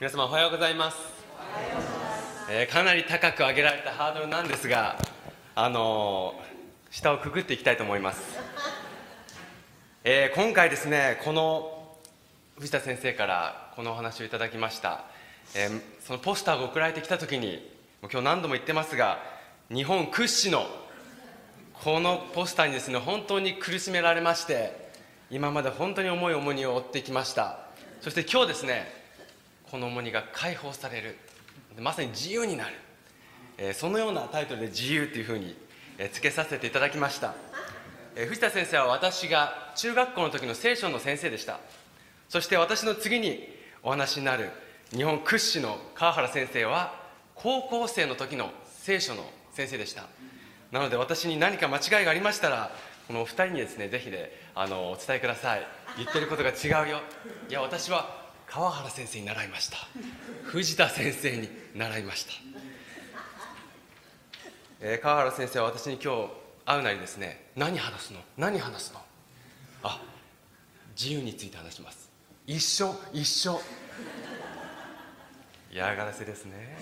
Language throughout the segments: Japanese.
皆様おはようございます。えーかなり高く上げられたハードルなんですがあのー下をくぐっていきたいと思います、えー今回ですねこの藤田先生からこのお話をいただきました、えーそのポスターが送られてきた時にもう今日何度も言ってますが日本屈指のこのポスターにですね本当に苦しめられまして今まで本当に重い重荷を負ってきました。そして今日ですねこの重荷が解放される。まさに自由になる、えーそのようなタイトルで自由というふうに、えー付けさせていただきました、えー藤田先生は私が中学校の時の聖書の先生でした。そして私の次にお話になる日本屈指の川原先生は高校生の時の聖書の先生でした。なので私に何か間違いがありましたらこのお二人にですねぜひねあのお伝えください。言ってることが違うよ。いや私は川原先生に習いました。藤田先生に習いました、えー川原先生は私に今日会うなりですね何話すの？何話すの？あ自由について話します。一緒一緒。嫌がらせですね。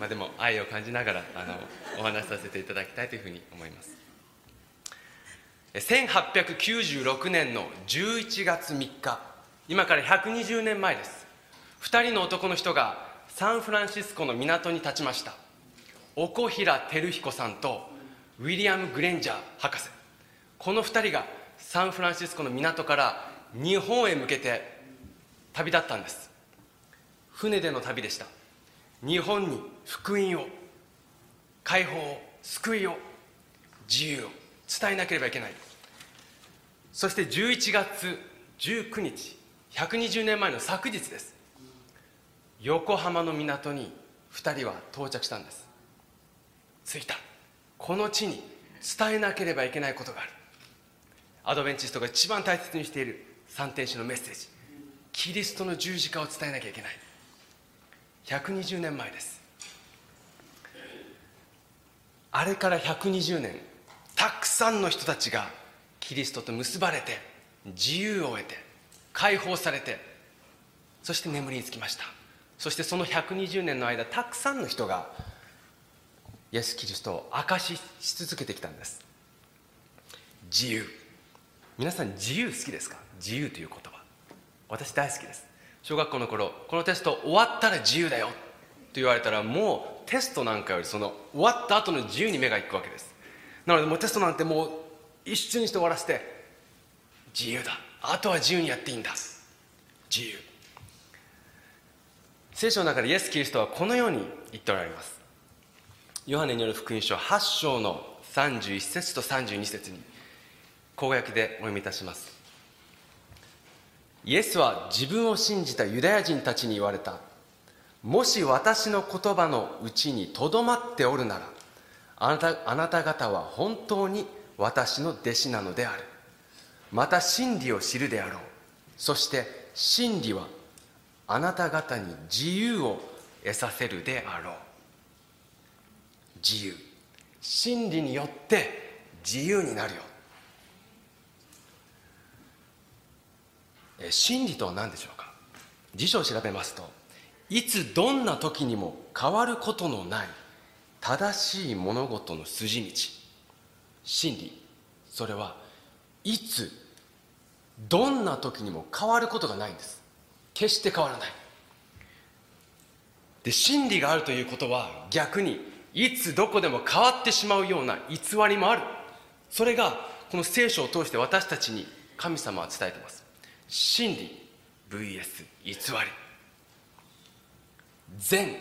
まあでも愛を感じながらあのお話しさせていただきたいというふうに思います。1896年の11月3日。今から120年前です。2人の男の人がサンフランシスコの港に立ちました。奥平照彦さんとウィリアム・グレンジャー博士。この2人がサンフランシスコの港から日本へ向けて旅立ったんです。船での旅でした。日本に福音を解放を救いを自由を伝えなければいけない。そして11月19日120年前の昨日です。横浜の港に2人は到着したんです。着いた。この地に伝えなければいけないことがある。アドベンチストが一番大切にしている三天使のメッセージ。キリストの十字架を伝えなきゃいけない。120年前です。あれから120年たくさんの人たちがキリストと結ばれて自由を得て解放されてそして眠りにつきました。そしてその120年の間たくさんの人がイエス・キリストを証しし続けてきたんです。自由。皆さん自由好きですか？自由という言葉。私大好きです。小学校の頃このテスト終わったら自由だよ。と言われたらもうテストなんかよりその終わった後の自由に目がいくわけです。なのでもうテストなんてもう一瞬にして終わらせて自由だ。あとは自由にやっていいんだ。自由。聖書の中でイエス・キリストはこのように言っておられます。ヨハネによる福音書8章の31節と32節に公約でお読みいたします。イエスは自分を信じたユダヤ人たちに言われた。もし私の言葉のうちにとどまっておるならあなたあなた方は本当に私の弟子なのである。また真理を知るであろう。そして真理はあなた方に自由を得させるであろう。自由。真理によって自由になるよ。真理とは何でしょうか？辞書を調べますといつどんな時にも変わることのない正しい物事の筋道。真理。それはいつどんな時にも変わることがないんです。決して変わらない。で真理があるということは逆にいつどこでも変わってしまうような偽りもある。それがこの聖書を通して私たちに神様は伝えてます。真理 VS 偽り。善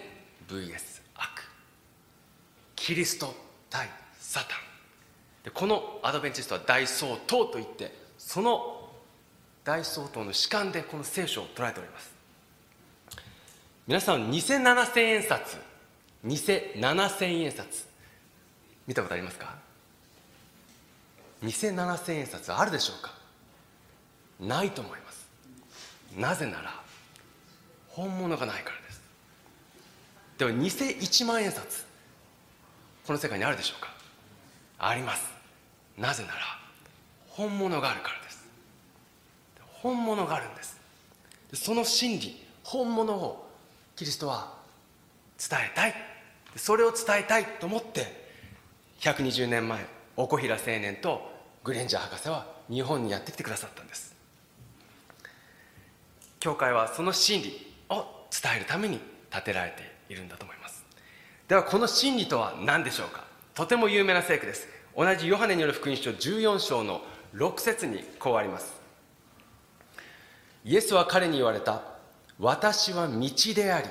VS 悪。キリスト対サタン。でこのアドベンチストは大総統といってその大総統の主観でこの聖書を捉えております。皆さん偽7000円札偽7000円札見たことありますか？偽7000円札あるでしょうか？ないと思います。なぜなら本物がないからです。では偽1万円札この世界にあるでしょうか？あります。なぜなら本物があるからです。本物があるんです。その真理本物をキリストは伝えたい。それを伝えたいと思って120年前お小平青年とグレンジャー博士は日本にやってきてくださったんです。教会はその真理を伝えるために建てられているんだと思います。ではこの真理とは何でしょうか？とても有名な聖句です。同じヨハネによる福音書14章の6節にこうあります。イエスは彼に言われた。私は道であり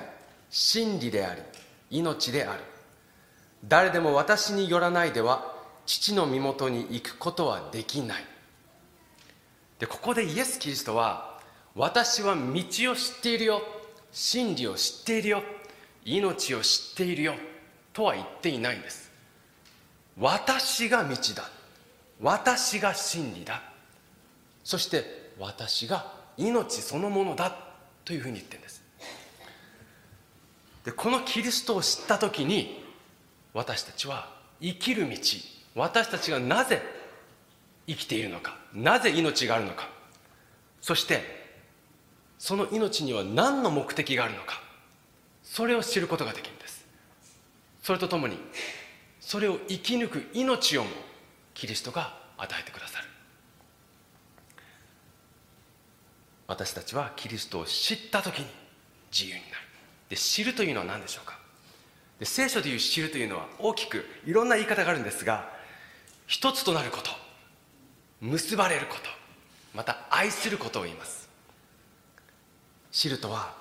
真理であり命である。誰でも私によらないでは父の身元に行くことはできない。でここでイエス・キリストは私は道を知っているよ。真理を知っているよ。命を知っているよ。とは言っていないんです。私が道だ。私が真理だ。そして私が命そのものだ。というふうに言ってるんです。でこのキリストを知った時に私たちは生きる道。私たちがなぜ生きているのか。なぜ命があるのか。そしてその命には何の目的があるのか。それを知ることができるんです。それとともにそれを生き抜く命をもキリストが与えてくださる。私たちはキリストを知った時に自由になる。で知るというのは何でしょうか？で聖書でいう知るというのは大きくいろんな言い方があるんですが一つとなること結ばれることまた愛することを言います。知るとは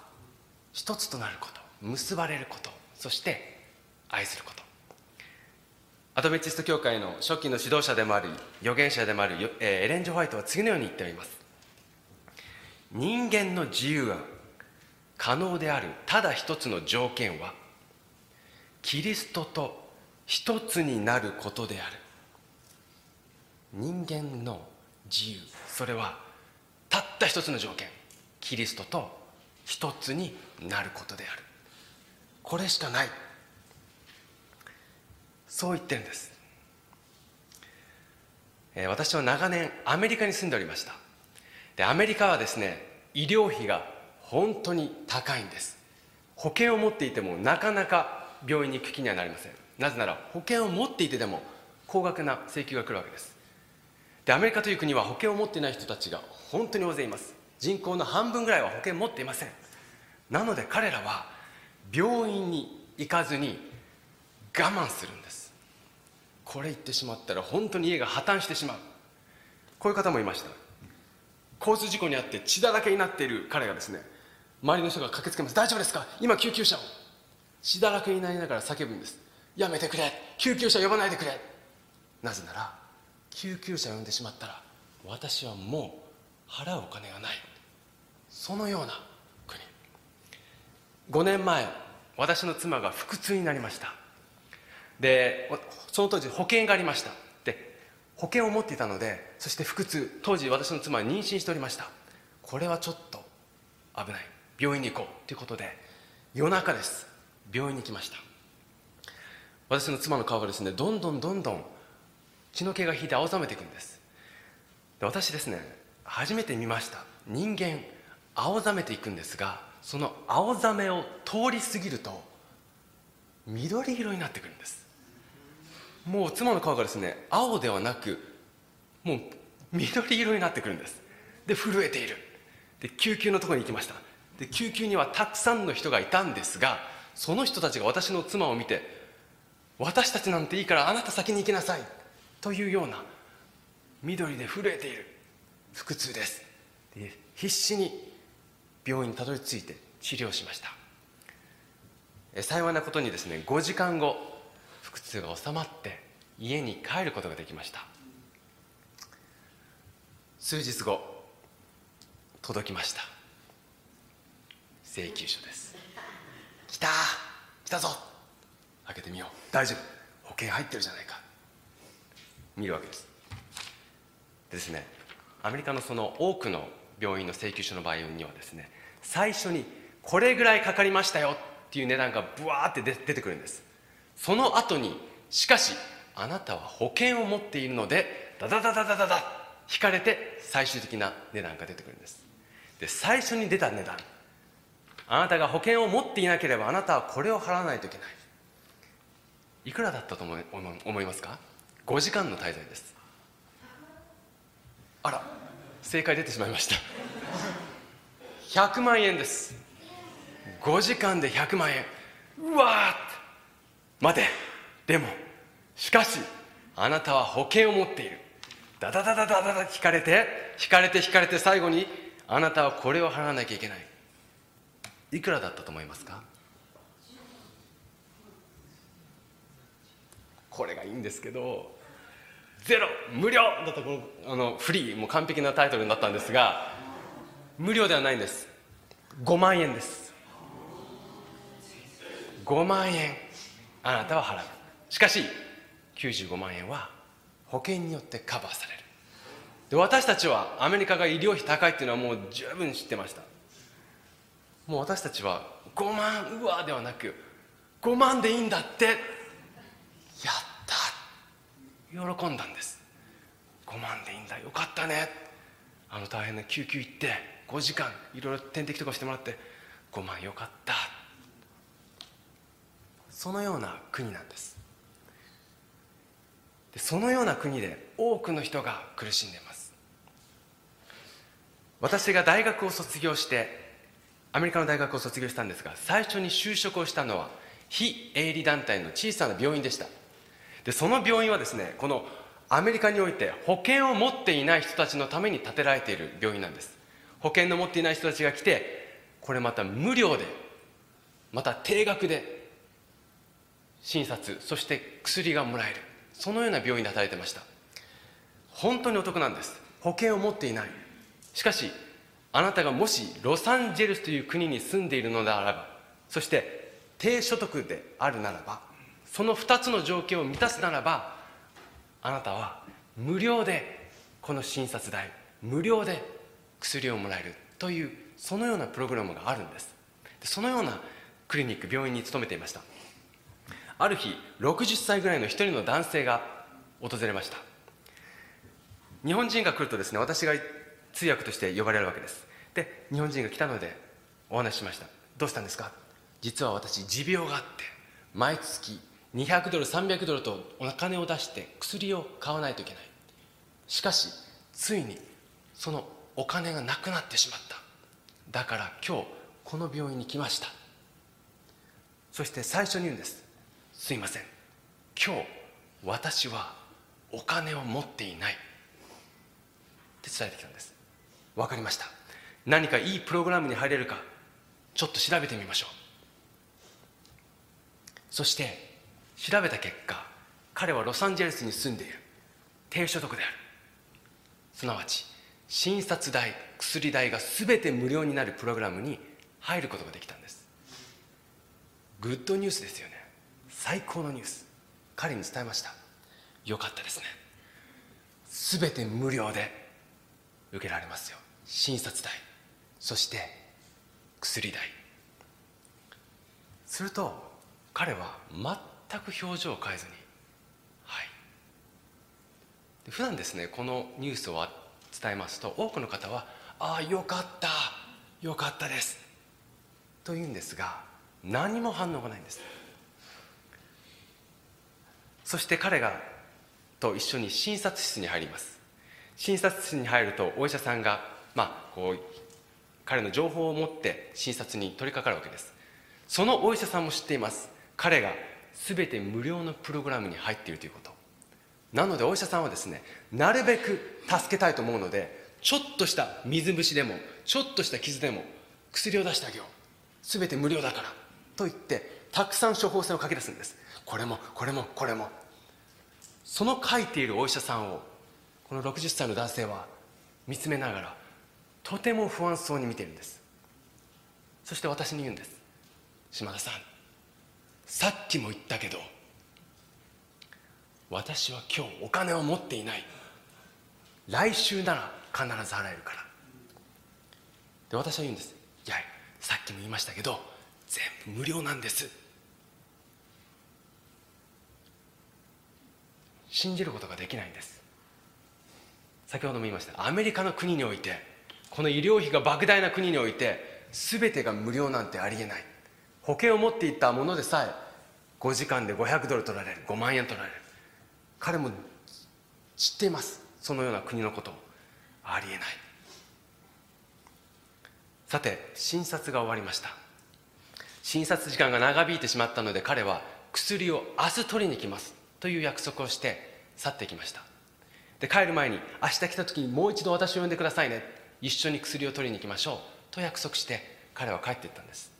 一つとなること結ばれることそして愛すること。アドベンチスト教会の初期の指導者でもある預言者でもあるエレン・ジョ・ホワイトは次のように言っております。人間の自由が可能であるただ一つの条件はキリストと一つになることである。人間の自由。それはたった一つの条件。キリストと一つになることである。これしかない。そう言ってるんです、え、私は長年アメリカに住んでおりました。でアメリカはですね医療費が本当に高いんです。保険を持っていてもなかなか病院に行く気にはなりません。なぜなら保険を持っていてでも高額な請求が来るわけです。でアメリカという国は保険を持っていない人たちが本当に大勢います。人口の半分ぐらいは保険を持っていません。なので彼らは病院に行かずに我慢するんです。これ言ってしまったら本当に家が破綻してしまう。こういう方もいました。交通事故に遭って血だらけになっている彼がですね周りの人が駆けつけます。大丈夫ですか？今救急車を。血だらけになりながら叫ぶんです。やめてくれ。救急車呼ばないでくれ。なぜなら救急車呼んでしまったら私はもう払うお金がない。そのような国。5年前私の妻が腹痛になりました。でその当時保険がありました。で保険を持っていたのでそして腹痛。当時私の妻は妊娠しておりました。これはちょっと危ない。病院に行こう。ということで夜中です。病院に来ました。私の妻の顔がですねどんどんどんどん血の気が引いて青ざめていくんです。で私ですね初めて見ました。人間青ざめていくんですがその青ざめを通り過ぎると緑色になってくるんです。もう妻の顔がですね青ではなくもう緑色になってくるんです。で震えている。で救急のところに行きました。で救急にはたくさんの人がいたんですがその人たちが私の妻を見て私たちなんていいからあなた先に行きなさいというような緑で震えている。腹痛です。で必死に病院にたどり着いて治療しました。幸いなことにですね5時間後腹痛が収まって家に帰ることができました。数日後届きました。請求書です。来た来たぞ。開けてみよう。大丈夫。保険入ってるじゃないか。見るわけです。でですねアメリカのその多くの病院の請求書の場合にはですね最初にこれぐらいかかりましたよっていう値段がブワーって出てくるんですその後にしかしあなたは保険を持っているのでダダダダダダダ引かれて最終的な値段が出てくるんです。で最初に出た値段。あなたが保険を持っていなければあなたはこれを払わないといけない。いくらだったと思い思いますか？5時間の滞在です。あら正解出てしまいました。100万円です。5時間で100万円。うわー待て。でもしかしあなたは保険を持っている。ダダダダダダダ引かれて。引かれて引かれて最後にあなたはこれを払わなきゃいけない。いくらだったと思いますか？これがいいんですけどゼロ無料。だったこのあのフリーもう完璧なタイトルになったんですが無料ではないんです。5万円です。5万円。あなたは払う。しかし95万円は保険によってカバーされる。で私たちはアメリカが医療費高いっていうのはもう十分知ってました。もう私たちは5万うわではなく5万でいいんだってやった。喜んだんです。5万でいいんだ。よかったね。あの大変な救急行って5時間いろいろ点滴とかしてもらって5万よかった。そのような国なんです。でそのような国で多くの人が苦しんでいます。私が大学を卒業してアメリカの大学を卒業したんですが最初に就職をしたのは非営利団体の小さな病院でした。でその病院はですねこのアメリカにおいて保険を持っていない人たちのために建てられている病院なんです。保険の持っていない人たちが来てこれまた無料でまた定額で診察そして薬がもらえる。そのような病院で働いてました。本当にお得なんです。保険を持っていない。しかしあなたがもしロサンゼルスという国に住んでいるのであればそして低所得であるならばその2つの条件を満たすならばあなたは無料でこの診察代無料で薬をもらえる。というそのようなプログラムがあるんです。そのようなクリニック病院に勤めていました。ある日60歳ぐらいの一人の男性が訪れました。日本人が来るとですね私が通訳として呼ばれるわけです。で日本人が来たのでお話ししました。どうしたんですか？実は私持病があって毎月200ドル300ドルとお金を出して薬を買わないといけない。しかしついにそのお金がなくなってしまった。だから今日この病院に来ました。そして最初に言うんです。すいません。今日私はお金を持っていない。って伝えてきたんです。分かりました。何かいいプログラムに入れるかちょっと調べてみましょう。そして調べた結果彼はロサンゼルスに住んでいる。低所得である。すなわち診察代薬代が全て無料になるプログラムに入ることができたんです。グッドニュースですよね。最高のニュース。彼に伝えました。よかったですね。全て無料で受けられますよ。診察代。そして薬代。すると彼は全く表情を変えずにはい。普段ですねこのニュースを伝えますと多くの方は「ああよかったよかったです」と言うんですが何も反応がないんですそして彼がと一緒に診察室に入ります。診察室に入るとお医者さんがまあ、こう彼の情報を持って診察に取り掛かるわけです。そのお医者さんも知っています。彼が全て無料のプログラムに入っているということ。なのでお医者さんはですねなるべく助けたいと思うのでちょっとした水虫でもちょっとした傷でも薬を出してあげよう。全て無料だから。と言ってたくさん処方箋を書き出すんです。これもこれもこれも。その書いているお医者さんをこの60歳の男性は見つめながらとても不安そうに見ているんです。そして私に言うんです。島田さんさっきも言ったけど私は今日お金を持っていない。来週なら必ず払えるから。で私は言うんです。いやさっきも言いましたけど全部無料なんです。信じることができないんです。先ほども言いました。アメリカの国においてこの医療費が莫大な国において全てが無料なんてありえない。保険を持っていったものでさえ5時間で500ドル取られる。5万円取られる。彼も知っています。そのような国のことありえない。さて診察が終わりました。診察時間が長引いてしまったので彼は薬を明日取りに来ます。という約束をして去っていきました。で帰る前に明日来た時にもう一度私を呼んでくださいね。一緒に薬を取りに行きましょうと約束して彼は帰っていったんです。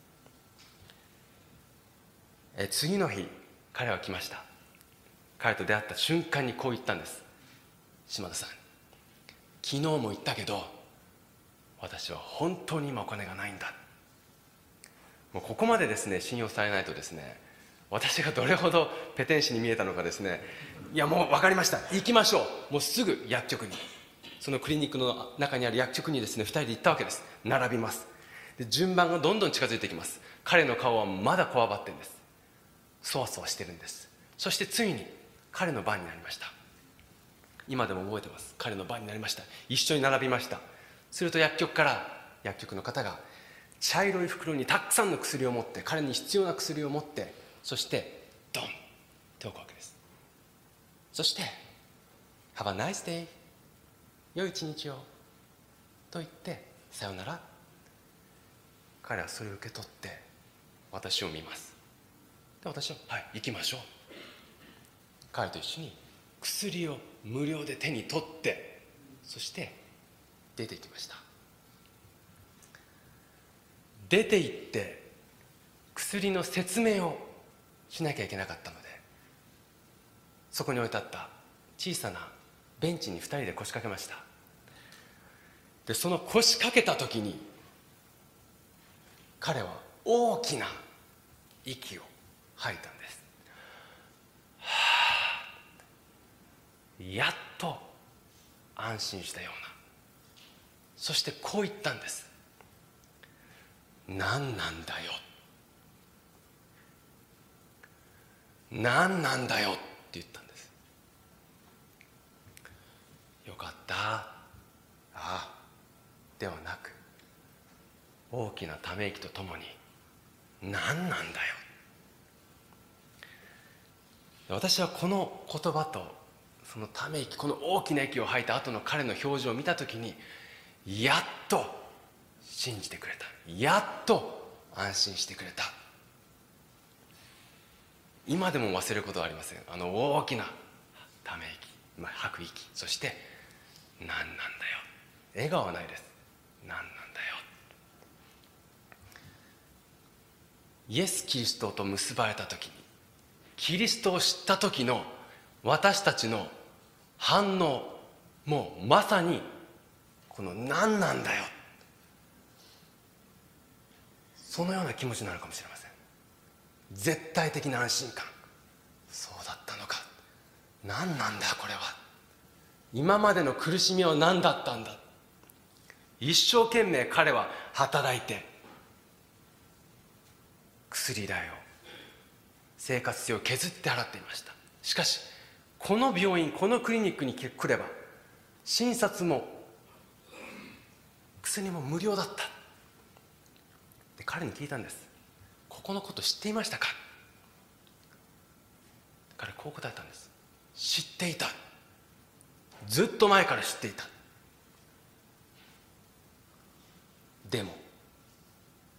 え次の日彼は来ました。彼と出会った瞬間にこう言ったんです。島田さん昨日も言ったけど私は本当に今お金がないんだもうここまでですね信用されないとですね私がどれほどペテン師に見えたのかですね。いやもう分かりました。行きましょう。もうすぐ薬局に。そのクリニックの中にある薬局にですね2人で行ったわけです。並びます。で順番がどんどん近づいてきます。彼の顔はまだこわばってるんです。そわそわしてるんです。そしてついに彼の番になりました。今でも覚えてます。彼の番になりました。一緒に並びました。すると薬局から薬局の方が茶色い袋にたくさんの薬を持って彼に必要な薬を持ってそしてドン！って置くわけです。そして「Have a nice day」良い一日を。と言ってさよなら。彼はそれを受け取って私を見ます。で私は「はい行きましょう」彼と一緒に薬を無料で手に取ってそして出ていきました。出て行って薬の説明をしなきゃいけなかったのでそこに置いてあった小さなベンチに2人で腰掛けました。でその腰掛けた時に彼は大きな息を吐いたんです。はあやっと安心したような。そしてこう言ったんです。何なんだよ。何なんだよって言ったんです。よかった。ああ。ではなく大きなため息とともに何なんだよ。私はこの言葉とそのため息この大きな息を吐いた後の彼の表情を見た時にやっと信じてくれた。やっと安心してくれた。今でも忘れることはありません。あの大きなため息、まあ、吐く息そして何なんだよ。笑顔はないです。何なんだよ。イエス・キリストと結ばれた時にキリストを知った時の私たちの反応もうまさにこの何なんだよ。そのような気持ちになるかもしれません。絶対的な安心感。そうだったのか。何なんだこれは。今までの苦しみは何だったんだ。一生懸命彼は働いて。薬代を生活費を削って払っていました。しかしこの病院このクリニックに来れば診察も薬も無料だった。で彼に聞いたんです。このこと知っていましたか？彼こう答えたんです。知っていた。ずっと前から知っていた。でも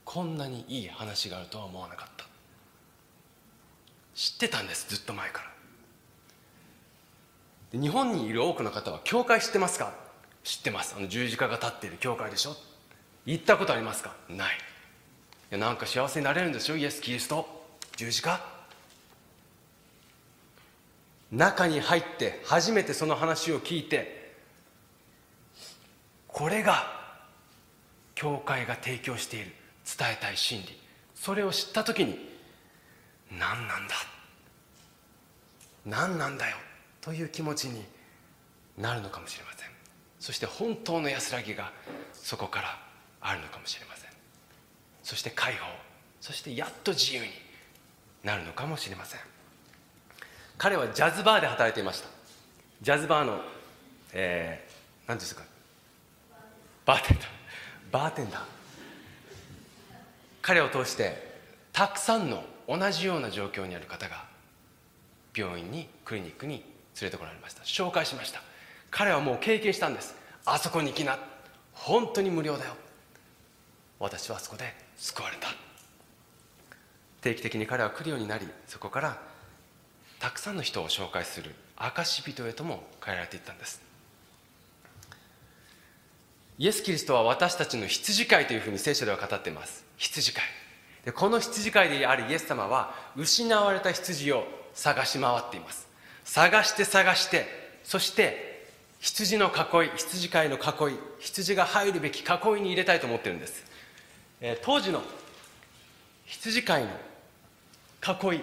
こんなにいい話があるとは思わなかった。知ってたんですずっと前から。日本にいる多くの方は教会知ってますか？知ってます。あの十字架が立っている教会でしょ？行ったことありますか？ない。やなんか幸せになれるんですよイエス・キリスト。十字架。中に入って初めてその話を聞いてこれが教会が提供している伝えたい真理。それを知った時に何なんだ？何なんだよ？という気持ちになるのかもしれません。そして本当の安らぎがそこからあるのかもしれません。そして解放そしてやっと自由になるのかもしれません。彼はジャズバーで働いていました。ジャズバーの、えー、何ですか。バーテンダー。バーテンダー。彼を通してたくさんの同じような状況にある方が病院にクリニックに連れてこられました。紹介しました。彼はもう経験したんです。あそこに行きな。本当に無料だよ。私はそこで救われた。定期的に彼は来るようになりそこからたくさんの人を紹介する証人へとも変えられていったんです。イエス・キリストは私たちの羊飼いというふうに聖書では語っています。羊飼い。でこの羊飼いであるイエス様は失われた羊を探し回っています。探して探してそして羊の囲い羊飼いの囲い羊が入るべき囲いに入れたいと思ってるんです、え、当時の羊飼いの囲い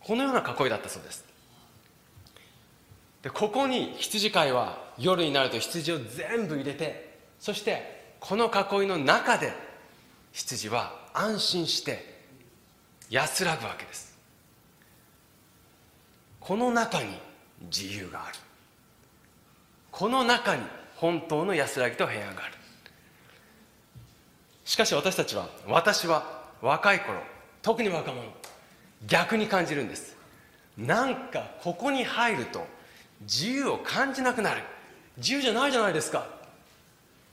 このような囲いだったそうです。でここに羊飼いは夜になると羊を全部入れてそしてこの囲いの中で羊は安心して安らぐわけです。この中に自由がある。この中に本当の安らぎと平安がある。しかし私たちは私は若い頃特に若者逆に感じるんです。なんかここに入ると自由を感じなくなる。自由じゃないじゃないですか。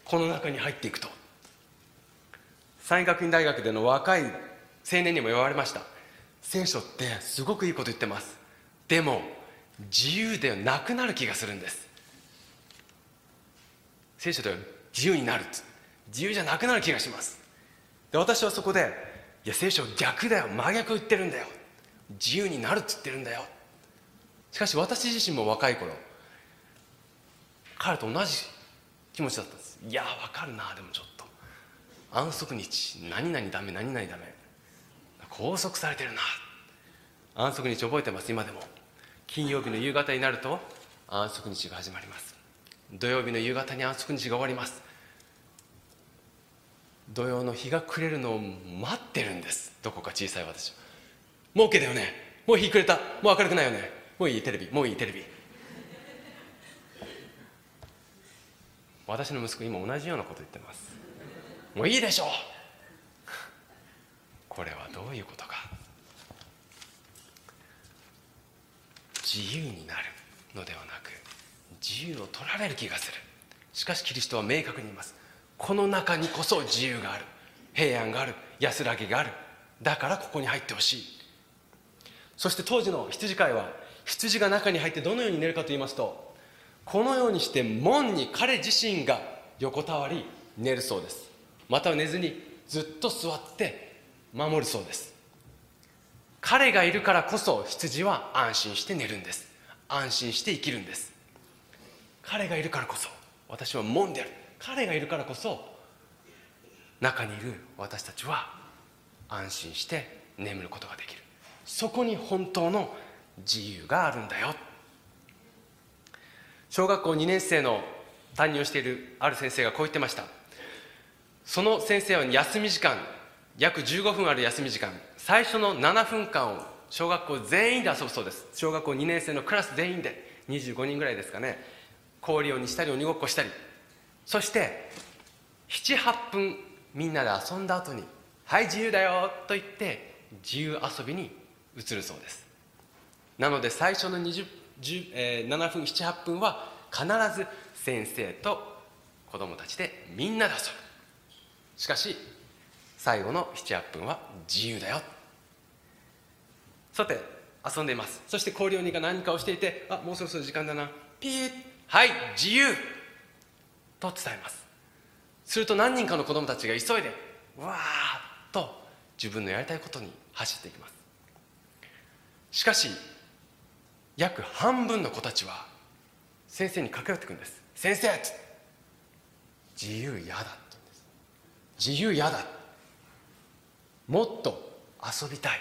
この中に入っていくと。山岳院大学での若い青年にも言われました。聖書ってすごくいいこと言ってます。でも自由でなくなる気がするんです。聖書では自由になる自由じゃなくなる気がします。で私はそこでいや聖書逆だよ。真逆言ってるんだよ。自由になるって言ってるんだよしかし私自身も若い頃彼と同じ気持ちだったんですいや分かるな。でもちょっと安息日何々ダメ何々ダメ拘束されてるな。安息日覚えてます？今でも。金曜日の夕方になると安息日が始まります。土曜日の夕方に安息日が終わります。土曜の日が暮れるのを待ってるんです。どこか小さい私は。もう OK だよね。もう日暮れた。もう明るくないよね。もういいテレビ。もういいテレビ。私の息子今同じようなこと言ってます。もういいでしょう。これはどういうことか。自由になるのではなく自由を取られる気がする。しかしキリストは明確に言います。この中にこそ自由がある。平安がある。安らぎがある。だからここに入ってほしい。そして当時の羊飼いは羊が中に入ってどのように寝るかと言いますとこのようにして門に彼自身が横たわり寝るそうです。または寝ずにずっと座って守るそうです。彼がいるからこそ羊は安心して寝るんです。安心して生きるんです。彼がいるからこそ私は門である。彼がいるからこそ中にいる私たちは安心して眠ることができる。そこに本当の自由があるんだよ。小学校2年生の担任をしているある先生がこう言ってました。その先生は休み時間約15分ある休み時間最初の7分間を小学校全員で遊ぶそうです。小学校2年生のクラス全員で25人ぐらいですかね。氷鬼にしたり鬼ごっこしたり。そして78分みんなで遊んだ後に「はい自由だよ」と言って自由遊びに移るそうです。なので最初の20、えー、7分78分は必ず先生と子供たちでみんなで遊ぶ。しかし最後の78分は自由だよ。さて遊んでいます。そして氷鬼が何かをしていてあもうそろそろ時間だなピーはい自由。と伝えます。すると何人かの子供たちが急いでわーっと自分のやりたいことに走っていきます。しかし約半分の子たちは先生に駆け寄ってくるんです。先生自由嫌だって言うんです。自由嫌だもっと遊びたい。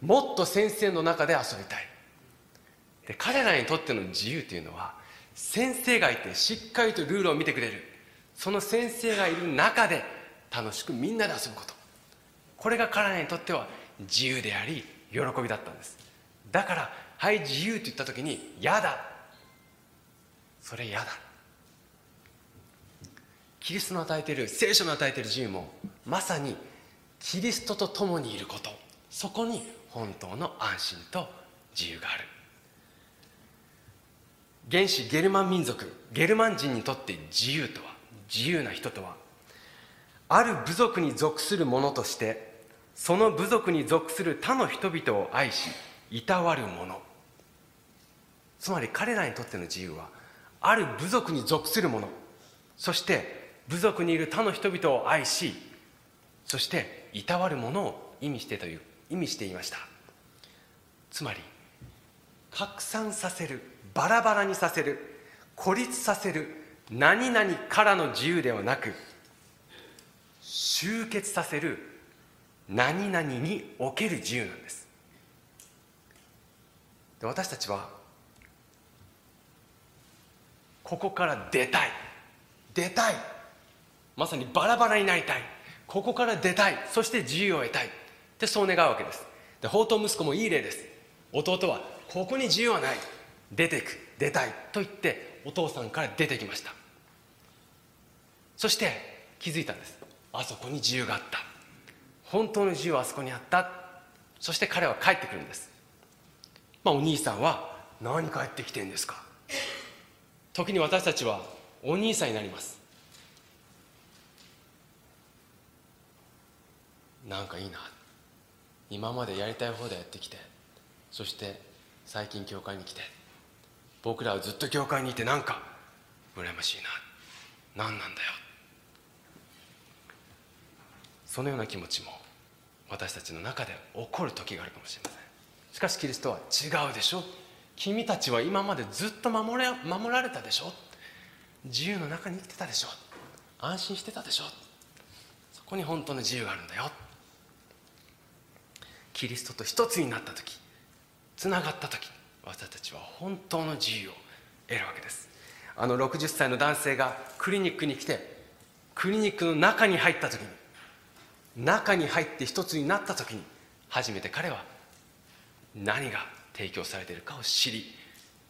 もっと先生の中で遊びたい。で彼らにとっての自由というのは先生がいてしっかりとルールを見てくれる。その先生がいる中で楽しくみんなで遊ぶこと。これが彼らにとっては自由であり喜びだったんです。だから「はい自由」と言った時に「嫌だ」それ嫌だ。キリストの与えている聖書の与えている自由もまさにキリストと共にいること。そこに本当の安心と自由がある。原始ゲルマン民族ゲルマン人にとって自由とは自由な人とはある部族に属する者としてその部族に属する他の人々を愛しいたわる者。つまり彼らにとっての自由はある部族に属する者。そして部族にいる他の人々を愛しそしていたわる者を意味してという意味していました。つまり拡散させる。バラバラにさせる孤立させる何々からの自由ではなく集結させる何々における自由なんです。で私たちはここから出たい。出たい。まさにバラバラになりたい。ここから出たい。そして自由を得たい。ってそう願うわけです。で宝刀息子もいい例です。弟はここに自由はない。出てく出たいと言ってお父さんから出てきました。そして気づいたんです。あそこに自由があった。本当の自由はあそこにあった。そして彼は帰ってくるんです。まあお兄さんは何帰ってきてんですか。時に私たちはお兄さんになります。なんかいいな。今までやりたい方でやってきてそして最近教会に来て。僕らはずっと教会にいてなんか羨ましいな。何なんだよ。そのような気持ちも私たちの中で起こる時があるかもしれません。しかしキリストは違うでしょ。君たちは今までずっと守れ守られたでしょ。自由の中に生きてたでしょ。安心してたでしょ。そこに本当の自由があるんだよ。キリストと一つになった時つながった時私たちは本当の自由を得るわけです。あの60歳の男性がクリニックに来てクリニックの中に入った時に中に入って一つになった時に初めて彼は何が提供されているかを知り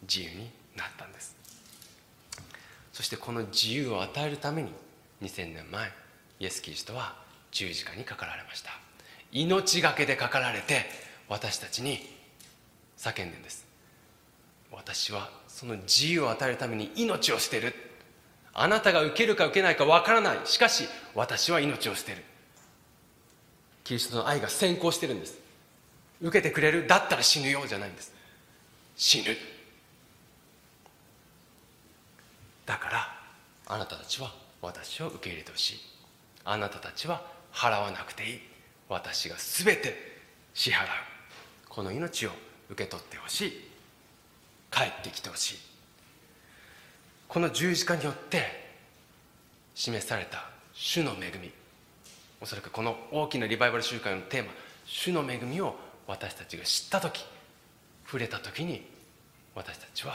自由になったんです。そしてこの自由を与えるために2000年前イエス・キリストは十字架にかかられました。命がけでかかられて私たちに叫んでんです。私はその自由を与えるために命を捨てる。あなたが受けるか受けないかわからない。しかし私は命を捨てる。キリストの愛が先行してるんです。受けてくれるだったら死ぬようじゃないんです。死ぬ。だからあなたたちは私を受け入れてほしい。あなたたちは払わなくていい。私が全て支払う。この命を受け取ってほしい。帰ってきてほしい。この十字架によって示された主の恵み。おそらくこの大きなリバイバル集会のテーマ主の恵みを私たちが知った時触れた時に私たちは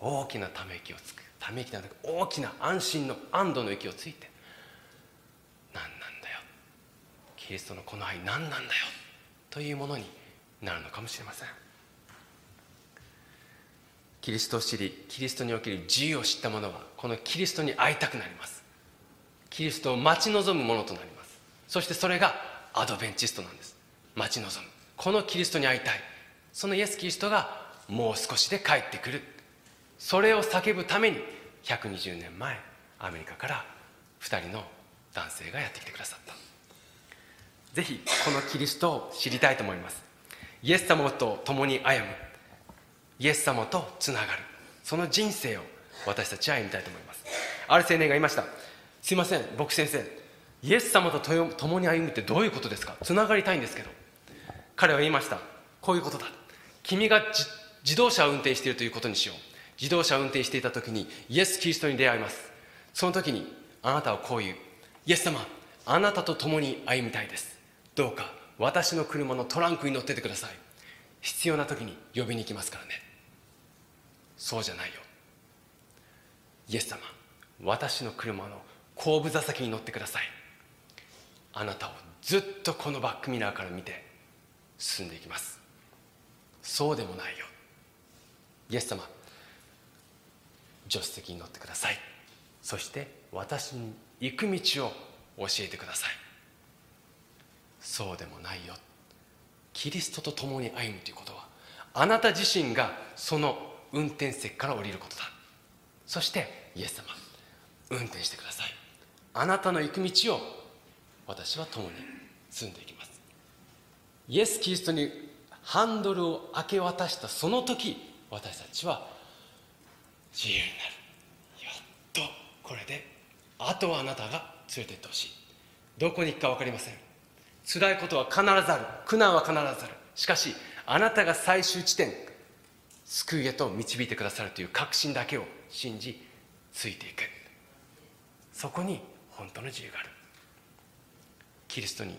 大きなため息をつく。ため息なんだけど大きな安心の安堵の息をついて何なんだよ。キリストのこの愛何なんだよ。というものになるのかもしれません。キリストを知りキリストにおける自由を知った者はこのキリストに会いたくなります。キリストを待ち望むものとなります。そしてそれがアドベンチストなんです。待ち望む。このキリストに会いたい。そのイエス・キリストがもう少しで帰ってくる。それを叫ぶために120年前アメリカから2人の男性がやってきてくださった。ぜひこのキリストを知りたいと思います。イエス様と共に歩む。イエス様とつながる。その人生を私たちは歩みたいと思います。ある青年がいました。すいません僕先生。イエス様と共に歩むってどういうことですか？つながりたいんですけど。彼は言いました。こういうことだ。君が自動車を運転しているということにしよう。自動車を運転していた時にイエス・キリストに出会います。その時にあなたはこう言う。イエス様あなたと共に歩みたいです。どうか私の車のトランクに乗っててください。必要な時に呼びに行きますからね。そうじゃないよ。イエス様私の車の後部座席に乗ってください。あなたをずっとこのバックミラーから見て進んでいきます。そうでもないよ。イエス様助手席に乗ってください。そして私に行く道を教えてください。そうでもないよ。キリストと共に歩むということはあなた自身がその運転席から降りることだ。そしてイエス様運転してください。あなたの行く道を私は共に進んでいきます。イエス・キリストにハンドルを明け渡したその時私たちは自由になる。やっとこれであとはあなたが連れてってほしい。どこに行くか分かりません。辛いことは必ずある。苦難は必ずある。しかしあなたが最終地点救いへと導いてくださるという確信だけを信じついていく。そこに本当の自由がある。キリストに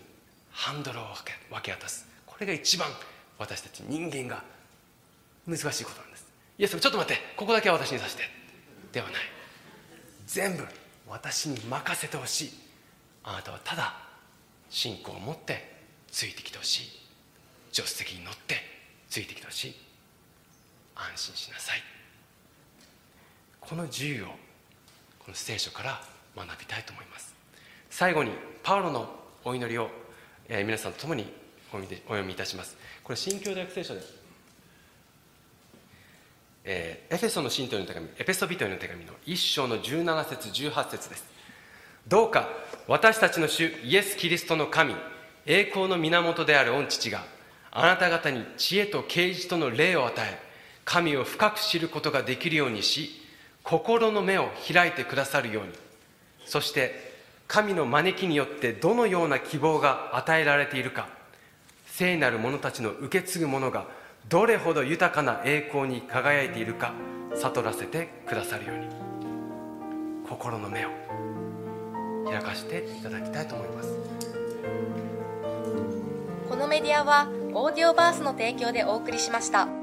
ハンドルを分け渡す。これが一番私たち人間が難しいことなんです。イエス様ちょっと待って。ここだけは私にさせて。ではない。全部私に任せてほしい。あなたはただ信仰を持ってついてきてほしい。助手席に乗ってついてきてほしい。安心しなさい。この自由をこの聖書から学びたいと思います。最後にパウロのお祈りを、えー、皆さんと共にお読みいたします。これ新教大学聖書です、えー、エフェソの信徒の手紙エペソビトへの手紙の1章の17節18節です。どうか私たちの主イエス・キリストの神栄光の源である御父があなた方に知恵と啓示との霊を与え神を深く知ることができるようにし心の目を開いてくださるように。そして神の招きによってどのような希望が与えられているか。聖なる者たちの受け継ぐ者がどれほど豊かな栄光に輝いているか悟らせてくださるように。心の目を開かせていただきたいと思います。このメディアはオーディオバースの提供でお送りしました。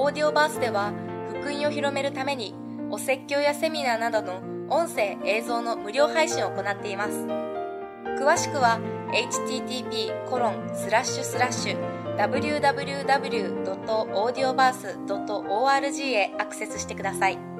オーディオバースでは福音を広めるためにお説教やセミナーなどの音声映像の無料配信を行っています詳しくは http コロンスラッシュスラッシュ www.audioverse.org へアクセスしてください。